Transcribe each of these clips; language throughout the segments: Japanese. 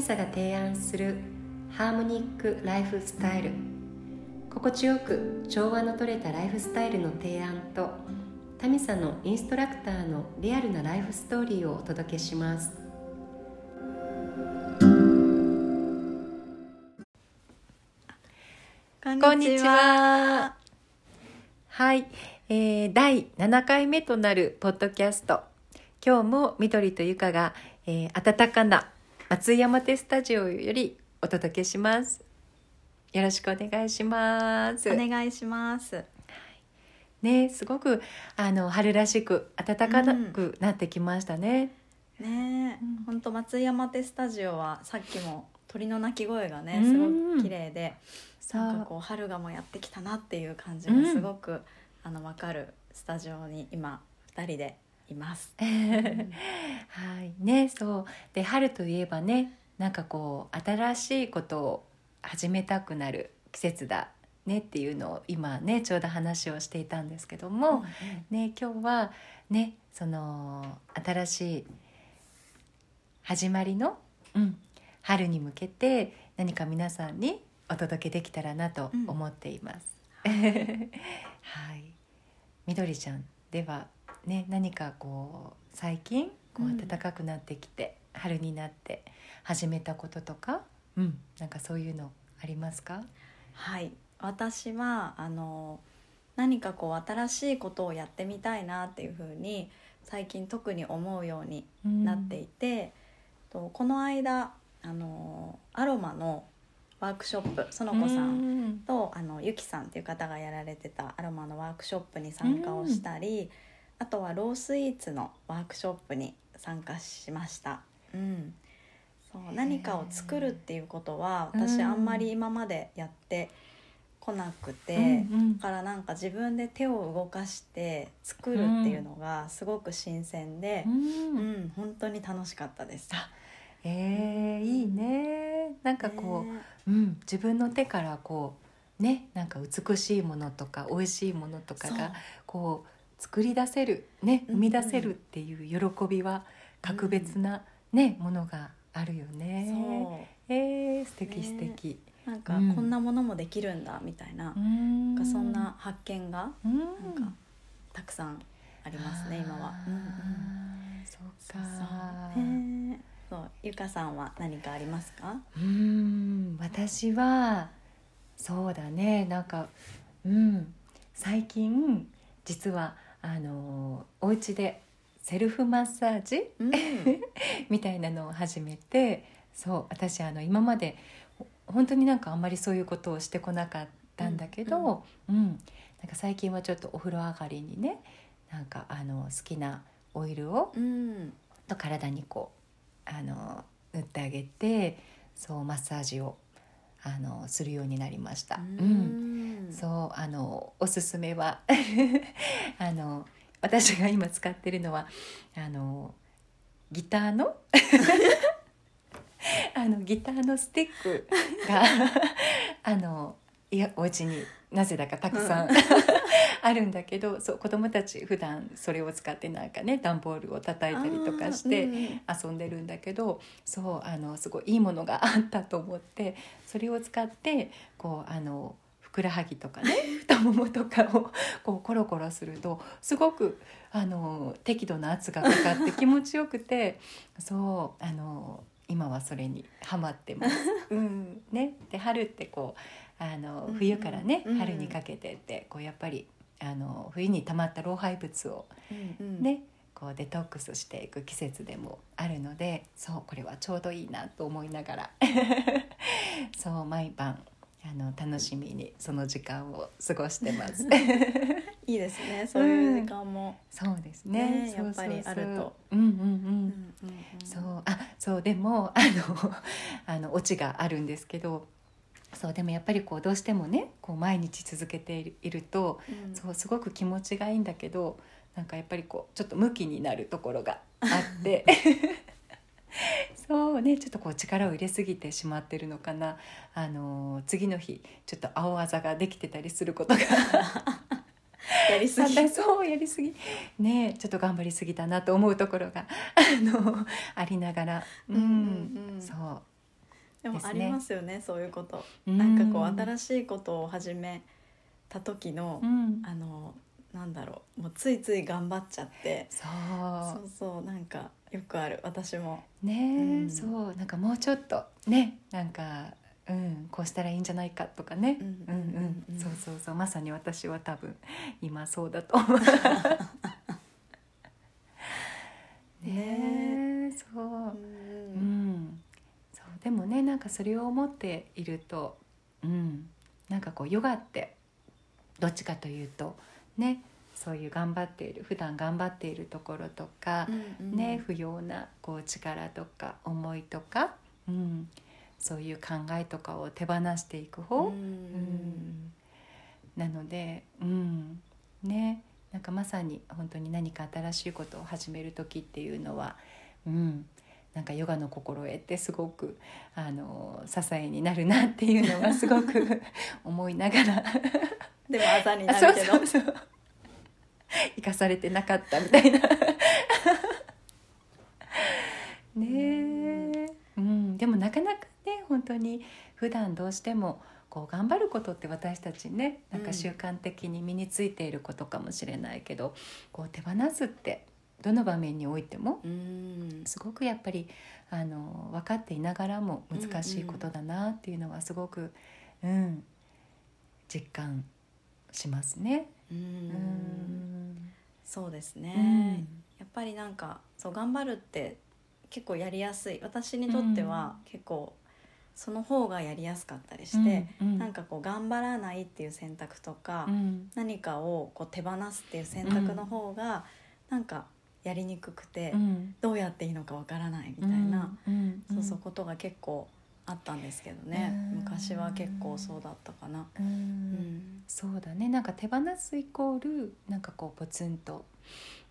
ミサが提案するハーモニックライフスタイル心地よく調和のとれたライフスタイルの提案とタミサのインストラクターのリアルなライフストーリーをお届けしますこんにちははい、えー、第7回目となるポッドキャスト今日も緑とゆかが、えー、暖かな松井山手スタジオよりお届けします。よろしくお願いします。お願いします。ねすごくあの春らしく暖かくなってきましたね、うん、本当松井山手スタジオはさっきも鳥の鳴き声がねうん。すごく綺麗で、そう。なんかこう春がもうやってきたなっていう感じがすごく、あのわかるスタジオに今二人でいます。はい。ねそう。で春といえばねなんかこう新しいことを始めたくなる季節だねっていうのを今ねちょうど話をしていたんですけども、ね今日はねその新しい始まりの、うん、春に向けて何か皆さんにお届けできたらなと思っています。はい、みどりちゃんではね何かこう最近こううん。暖かくなってきて、春になって始めたこととか、うん、なんかそういうのありますか？はい、私はあの何かこう新しいことをやってみたいなっていうふうに最近特に思うようになっていて、とこの間あのアロマのワークショップ園子さんん。とあのゆきさんっていう方がやられてたアロマのワークショップに参加をしたり、あとはロースイーツのワークショップに参加しました。うん、そう何かを作るっていうことはうん。私あんまり今までやってこなくて、うんうん。だからなんか自分で手を動かして作るっていうのがすごく新鮮でう、うんん本当に楽しかったです。あえー、いいね。なんかこねう、うん、自分の手からこうねなんか美しいものとか美味しいものとかがこう作り出せるねうん生み出せるっていう喜びは格別な、ねものがあるよね。そう。えー、素敵ね素敵。なんかうん。こんなものもできるんだみたいな,、うん。なんかそんな発見がうん。なんかたくさんありますね今は。あうんうん。ーそうか。そうへえそう。ゆかさんは何かありますか？うーん。私はそうだね。なんかうん。最近実はあのお家でセルフマッサージ？うん。みたいなのを始めてそう私あの今までほ本当になんかあんまりそういうことをしてこなかったんだけど、うんなんか最近はちょっとお風呂上がりにねなんかあの好きなオイルをうん。と体にこうあの塗ってあげてそうマッサージをあのするようになりました。うんんそうあのおすすめは あの私が今使ってるのはあのギターの あのギターのスティックがあのいやお家になぜだかたくさん、うん あるんだけどそう子供たち普段それを使ってなんかね段ボールを叩いたりとかして。遊んでるんだけどそうあのすごいいいものがあったと思ってそれを使ってこうあのふくらはぎとかね 太ももとかをこうコロコロするとすごくあの適度な圧がかかって気持ちよくてそうあの今はそれにハマってます。うんね、で春ってこうあのうん。うん冬からね、うん。春にかけてってこうやっぱりあの冬に溜まった老廃物をうん。うん。ね、こうデトックスしていく季節でもあるのでそうこれはちょうどいいなと思いながら そう毎晩あの楽しみにその時間を過ごしてます。いいですねそういう時間も。そうですね。ねやっぱりあると。うんうんうん。そう。あそうでもあのあのオチがあるんですけどそうでもやっぱりこうどうしてもねこう毎日続けているとうん。そうすごく気持ちがいいんだけどなんかやっぱりこうちょっとムキになるところがあって そうねちょっとこう力を入れすぎてしまってるのかな。あの次の日ちょっと青あざができてたりすることが。やりすぎ。あ そうやりすぎ。ねちょっと頑張りすぎたなと思うところがあのありながら、うんうん。うんそうでもありますよねそういうこと、うん。なんかこう新しいことを始めた時の、うん。あのなんだろうもうついつい頑張っちゃって。そそううそうなんかよくある私も。ねえ、うん。そう。なんかもうちょっとねなんか、うん、こうしたらいいんじゃないかとかね、うんうんうん。そうそうそう。まさに私は多分 今そうだと思う。ねえそうでもねなんかそれを思っているとうんなんかこうヨガってどっちかというとねそういう頑張っている普段頑張っているところとか、うんうん。ね、不要なこう力とか思いとか、うん、そういう考えとかを手放していく方、うん。うん。なので、うんね、なんかまさに本当に何か新しいことを始める時っていうのは、うん、なんかヨガの心得ってすごくあの支えになるなっていうのはすごく 思いながら。でもあざになそうるけど。そうそう生かされてなかったみたいな。ねえ、うん、でもなかなかね本当に普段どうしてもこう頑張ることって私たちねなんか習慣的に身についていることかもしれないけど、こう手放すってどの場面においてもうん。すごくやっぱりあの分かっていながらも難しいことだなっていうのはすごく、うん、実感しますね。うん。うん。そうですね、うん。やっぱりなんかそう頑張るって結構やりやすい。私にとっては結構その方がやりやすかったりして、うんなんかこう頑張らないっていう選択とか、うん。何かをこう手放すっていう選択の方がなんかやりにくくて、うん。どうやっていいのかわからないみたいな、うん。そうそうことが結構あったんですけどね、うん。昔は結構そうだったかな。うん。うんそうだね。なんか手放すイコールなんかこうポツンと、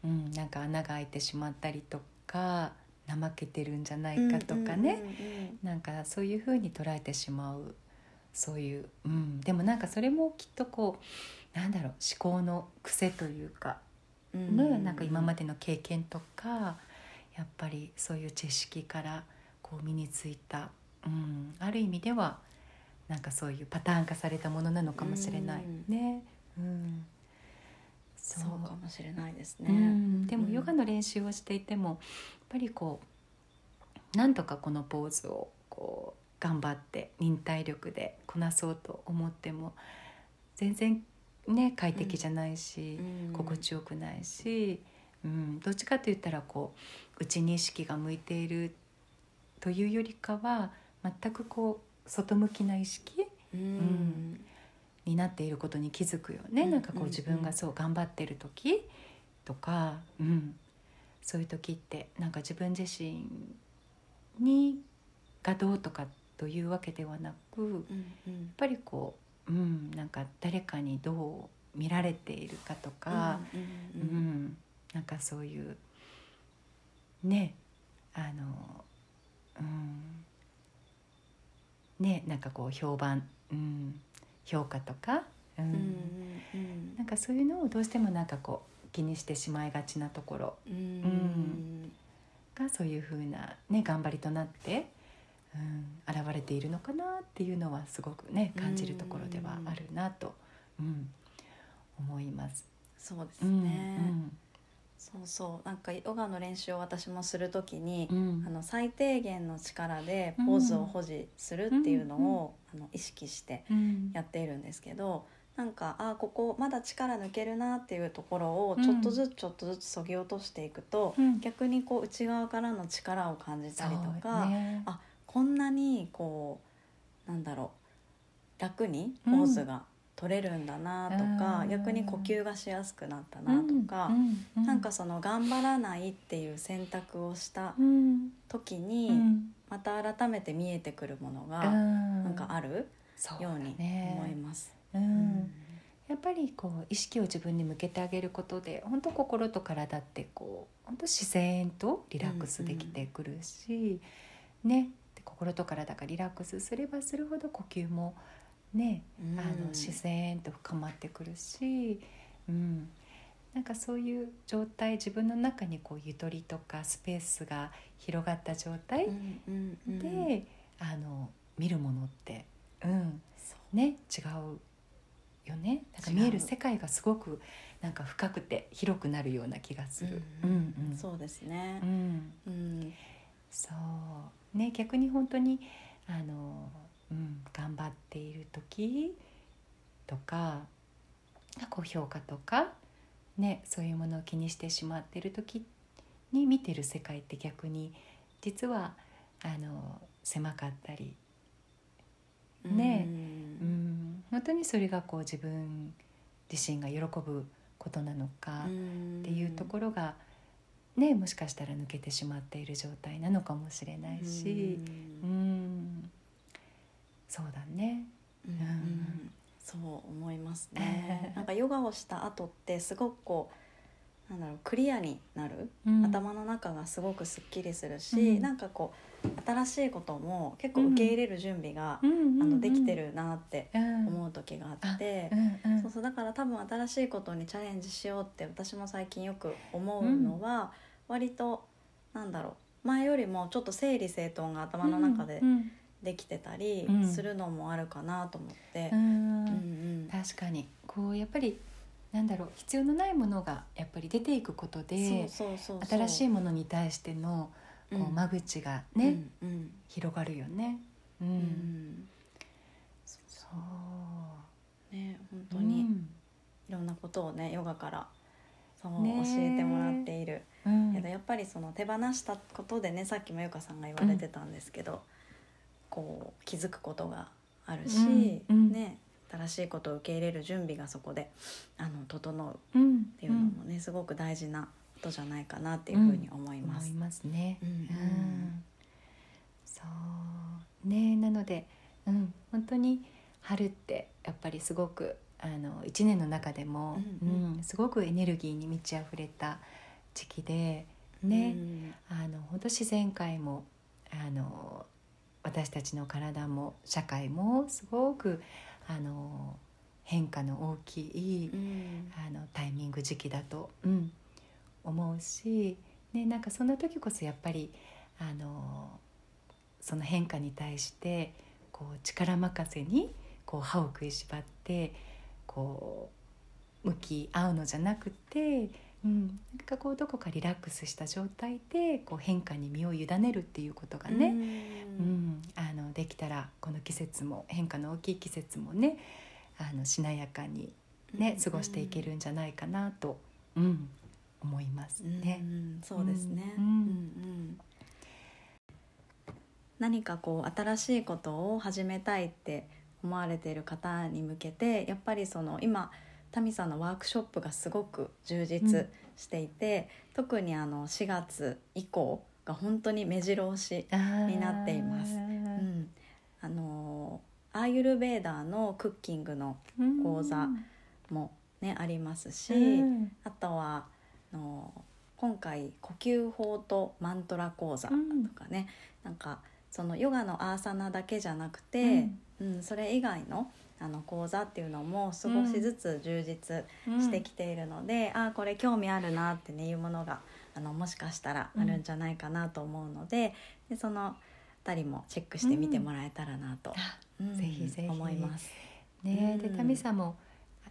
うん、なんか穴が開いてしまったりとか怠けてるんじゃないかとかね、なんかそういうふうに捉えてしまう。そういう、うん、でもなんかそれもきっとこうなんだろう思考の癖というか、うん。うんうんねなんか今までの経験とかやっぱりそういう知識からこう身についた、うん、ある意味ではなんかそういうパターン化されたものなのかもしれない。うん。ね。うん、そうかもしれないですね。うん、でもうん。ヨガの練習をしていてもやっぱりこうなんとかこのポーズをこう頑張って忍耐力でこなそうと思っても全然ね快適じゃないし、うん。心地よくないし、うん、どっちかと言ったらこう内に意識が向いているというよりかは全くこう外向きな意識うん。になっていることに気づくよね、うん。なんかこうん。う自分がそう頑張ってる時とか、うん、そういう時ってなんか自分自身にがどうとかというわけではなくやっうん。うんぱりこう、うん、なんか誰かにどう見られているかとか、うんううんうんんなんかそういうねあのうんねなんかこう評判、うん、評価とか、うんうんうんなんかそういうのをどうしてもなんかこう気にしてしまいがちなところうん。うんがそういうふうな、ね、頑張りとなって、うん、現れているのかなっていうのはすごくね感じるところではあるなと、うん、思います。そうですうんね。そうそうなんかヨガの練習を私もするときにう、ん。あの最低限の力でポーズを保持するっていうのを、あの意識してうん。やっているんですけどなんかあここまだ力抜けるなっていうところをちょっとずつちょっとずつそぎ落としていくと、うん。逆にこう内側からの力を感じたりとか、ね。あこんなにこうなんだろう楽にポーズが取れるんだなとか、うん。逆に呼吸がしやすくなったなとか、うん。うん。なんかその頑張らないっていう選択をしたうん。時に、うん。また改めて見えてくるものがななんかあるようにね思います。うん。うん。やっぱりこう意識を自分に向けてあげることで本当心と体ってこう本当自然とリラックスできてくるし、ね。で心と体がリラックスすればするほど呼吸もね、うん。あの自然と深まってくるし、うん、なんかそういう状態自分の中にこうゆとりとかスペースが広がった状態うんうんうん。で、あの見るものって、うん。ね、違うよね。なんか見える世界がすごくなんか深くて広くなるような気がする。うん。うんうん。そうですね。う。ん。うん。そうね逆に本当にあの、うん、頑張っている時とか高評価とか、ね、そういうものを気にしてしまっている時に見てる世界って逆に実はあの狭かったり、ねうん、本当にそれがこう自分自身が喜ぶことなのか。うんっていうところが、ね、もしかしたら抜けてしまっている状態なのかもしれないし。ううん。んそうだね。うん。うん。そう思いますね。なんかヨガをした後ってすごくこうなんだろうクリアになる、うん。頭の中がすごくすっきりするし、うん。なんかこう新しいことも結構受け入れる準備が、うんあのできてるなってうん。思う時があって。そうそうだから多分新しいことにチャレンジしようって私も最近よく思うのは、割となんだろう前よりもちょっと整理整頓が頭の中でうんできてたりうん。するのもあるかなと思って。うん。確かに。こうやっぱりなんだろう必要のないものがやっぱり出ていくことで新しいものに対してのこううん。間口がね、うんうん。広がるよね。ううんん。そう。ね本当にうん。いろんなことをねヨガからそうね教えてもらっている。うん。けどやっぱりその手放したことでねさっきもゆかさんが言われてたんですけど、こう気づくことがあるし、ね。新しいことを受け入れる準備がそこであの整うっうんていうのもね、すごく大事なことじゃないかなっていうふうに思います。思いますね。うん。うんうんそう。ね。なので、うん、本当に春ってやっぱりすごくあの一年の中でも、うんうん。うん。すごくエネルギーに満ち溢れた時期で、うん。ねあの本当自然界もあの私たちの体も社会もすごくあの変化の大きい、うん。あのタイミング時期だと、うん、思うし、ね、なんかそんな時こそやっぱりあのその変化に対してこう力任せにこう歯を食いしばってこう向き合うのじゃなくて、うん、なんかこうどこかリラックスした状態でこう変化に身を委ねるっていうことがね、うん、あのできたらこの季節も変化の大きい季節もねあのしなやかにね、過ごしていけるんじゃないかなと、うん、思いますうんね。うん。そうですね、うん。うん。うん何かこう新しいことを始めたいって思われている方に向けてやっぱりその今タミさんのワークショップがすごく充実していて、特にあの4月以降が本当に目白押し、にになっています。うん、あのアーユルベーダーのクッキングの講座もねありますし、うん。あとはあの今回呼吸法とマントラ講座とかね、なんかそのヨガのアーサナだけじゃなくて、うん。それ以外のあの講座っていうのも少しずつ充実してきているので、ああこれ興味あるなってねいうものがあのもしかしたらあるんじゃないかなと思うので,、でそのあたりもチェックしてみてもらえたらなと、あうんぜひぜひ。思います。ねでうん。タミさんも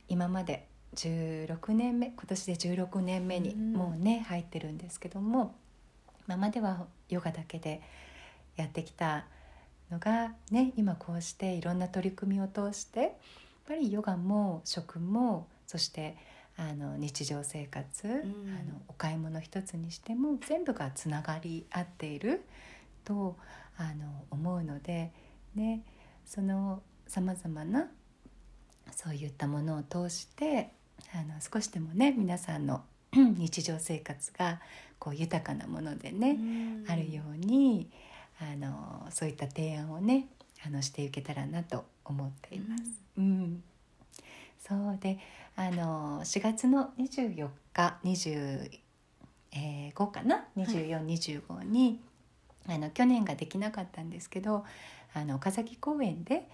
今まで16年目今年で16年目にうん。もうね入ってるんですけども今まではヨガだけでやってきたのがね今こうしていろんな取り組みを通してやっぱりヨガも食もそしてあの日常生活、ん。あのお買い物一つにしても全部がつながり合っているとあの思うので、ね、そのさまざまなそういったものを通してあの少しでもね皆さんの 日常生活がこう豊かなものでね、あるようにあのそういった提案をねあのしていけたらなと思っています。うんそうであの4月の24日25かな？2425に、あの去年ができなかったんですけどあの岡崎公園で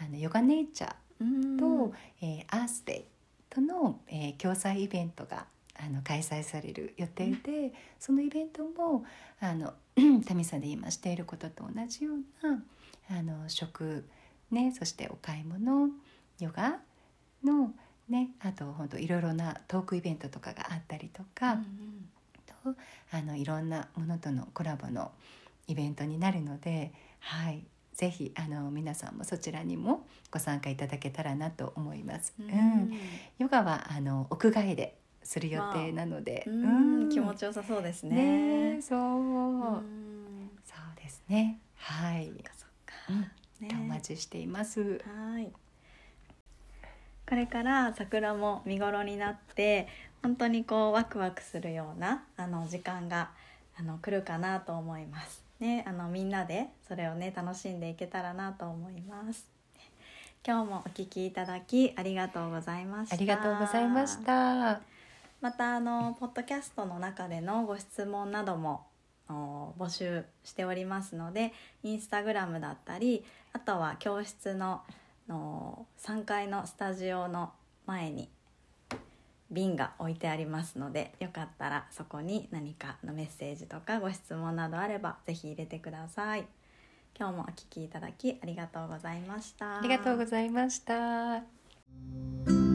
あのヨガネイチャーうん。と、えーアースデイとの、えー共催イベントがあの開催される予定で、そのイベントもあの タミさんで今していることと同じようなあの食、ね、そしてお買い物ヨガの、ね、あと本当いろいろなトークイベントとかがあったりとか、うんとあのいろんなものとのコラボのイベントになるので、はい、ぜひあの皆さんもそちらにもご参加いただけたらなと思います。ううん。んヨガはあの屋外でする予定なので、うん。気持ちよさそうですね。ねそう、うん。そうですね。はい。そっかそっか。うん。ね。お待ちしています。はいこれから桜も見頃になって本当にこうワクワクするようなあの時間があの来るかなと思います。ね、あのみんなでそれをね楽しんでいけたらなと思います。今日もお聞きいただきありがとうございました。ありがとうございましたまたあのポッドキャストの中でのご質問などもお募集しておりますのでインスタグラムだったりあとは教室のの3階のスタジオの前に瓶が置いてありますのでよかったらそこに何かのメッセージとかご質問などあれば是非入れてください。今日もお聴きいただきありがとうございました。ありがとうございました。